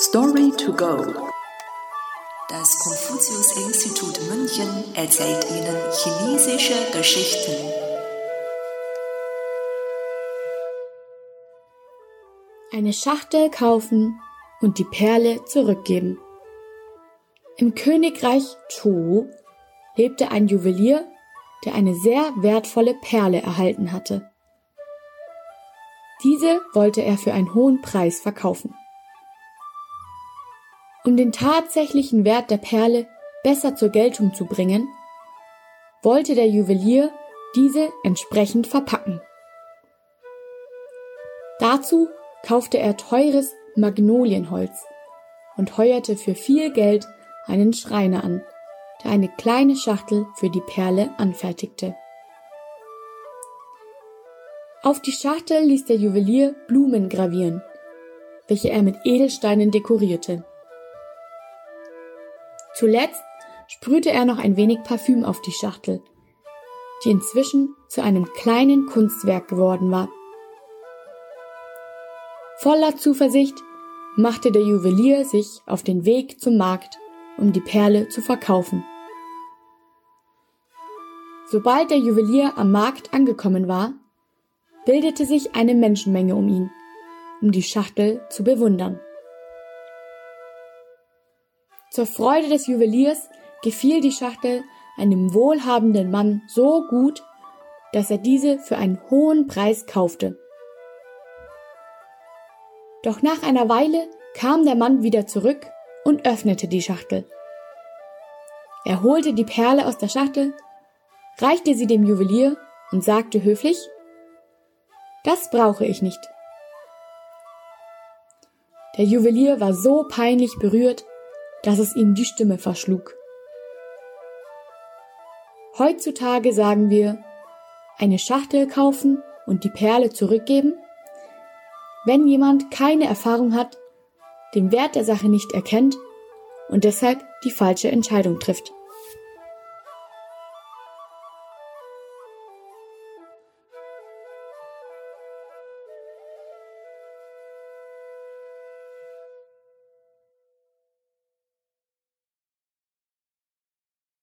Story to go. Das Konfuzius-Institut München erzählt Ihnen chinesische Geschichten. Eine Schachtel kaufen und die Perle zurückgeben. Im Königreich Zhou lebte ein Juwelier, der eine sehr wertvolle Perle erhalten hatte. Diese wollte er für einen hohen Preis verkaufen. Um den tatsächlichen Wert der Perle besser zur Geltung zu bringen, wollte der Juwelier diese entsprechend verpacken. Dazu kaufte er teures Magnolienholz und heuerte für viel Geld einen Schreiner an, der eine kleine Schachtel für die Perle anfertigte. Auf die Schachtel ließ der Juwelier Blumen gravieren, welche er mit Edelsteinen dekorierte. Zuletzt sprühte er noch ein wenig Parfüm auf die Schachtel, die inzwischen zu einem kleinen Kunstwerk geworden war. Voller Zuversicht machte der Juwelier sich auf den Weg zum Markt, um die Perle zu verkaufen. Sobald der Juwelier am Markt angekommen war, bildete sich eine Menschenmenge um ihn, um die Schachtel zu bewundern. Zur Freude des Juweliers gefiel die Schachtel einem wohlhabenden Mann so gut, dass er diese für einen hohen Preis kaufte. Doch nach einer Weile kam der Mann wieder zurück und öffnete die Schachtel. Er holte die Perle aus der Schachtel, reichte sie dem Juwelier und sagte höflich, das brauche ich nicht. Der Juwelier war so peinlich berührt, dass es ihm die Stimme verschlug. Heutzutage sagen wir, eine Schachtel kaufen und die Perle zurückgeben, wenn jemand keine Erfahrung hat, den Wert der Sache nicht erkennt und deshalb die falsche Entscheidung trifft.